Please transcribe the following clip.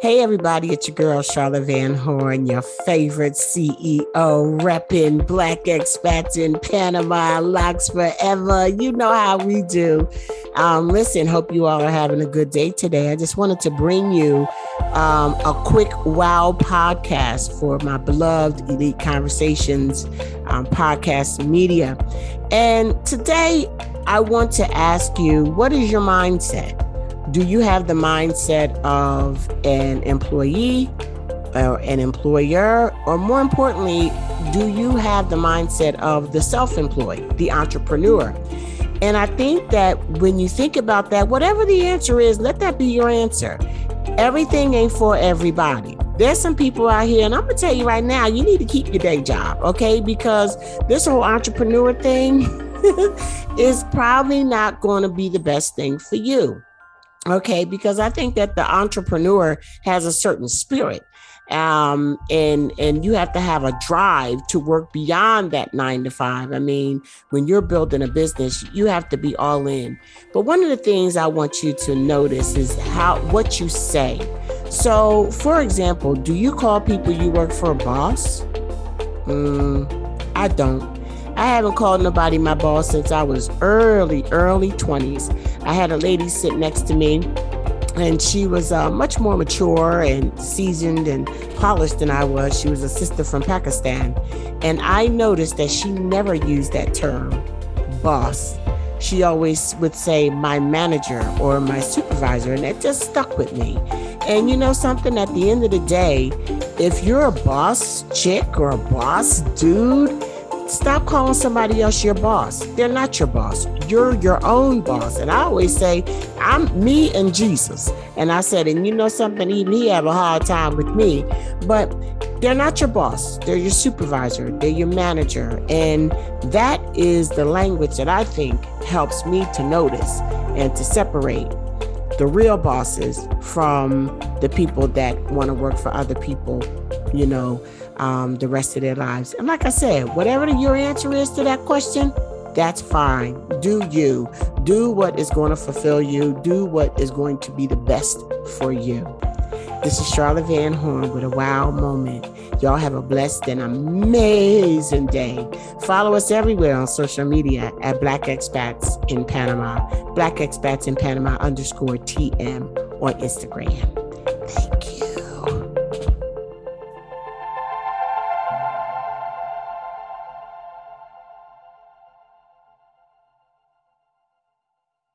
Hey, everybody, it's your girl, Charlotte Van Horn, your favorite CEO, repping Black expats in Panama, locks forever. You know how we do. Um, listen, hope you all are having a good day today. I just wanted to bring you um, a quick wow podcast for my beloved Elite Conversations um, podcast media. And today, I want to ask you what is your mindset? Do you have the mindset of an employee or an employer? Or more importantly, do you have the mindset of the self employed, the entrepreneur? And I think that when you think about that, whatever the answer is, let that be your answer. Everything ain't for everybody. There's some people out here, and I'm gonna tell you right now, you need to keep your day job, okay? Because this whole entrepreneur thing is probably not going to be the best thing for you. Okay, because I think that the entrepreneur has a certain spirit. Um, and and you have to have a drive to work beyond that nine to five. I mean, when you're building a business, you have to be all in. But one of the things I want you to notice is how what you say. So, for example, do you call people you work for a boss? Mm, I don't. I haven't called nobody my boss since I was early, early 20s. I had a lady sit next to me, and she was uh, much more mature and seasoned and polished than I was. She was a sister from Pakistan. And I noticed that she never used that term, boss. She always would say my manager or my supervisor, and that just stuck with me. And you know something, at the end of the day, if you're a boss chick or a boss dude, Stop calling somebody else your boss. They're not your boss. You're your own boss. And I always say, I'm me and Jesus. And I said, and you know something, even he have a hard time with me, but they're not your boss. They're your supervisor. They're your manager. And that is the language that I think helps me to notice and to separate the real bosses from the people that want to work for other people, you know, um, the rest of their lives. And like I said, whatever your answer is to that question, that's fine. Do you. Do what is going to fulfill you. Do what is going to be the best for you. This is Charlotte Van Horn with a wow moment. Y'all have a blessed and amazing day. Follow us everywhere on social media at Black Expats in Panama, Black Expats in Panama underscore TM on Instagram.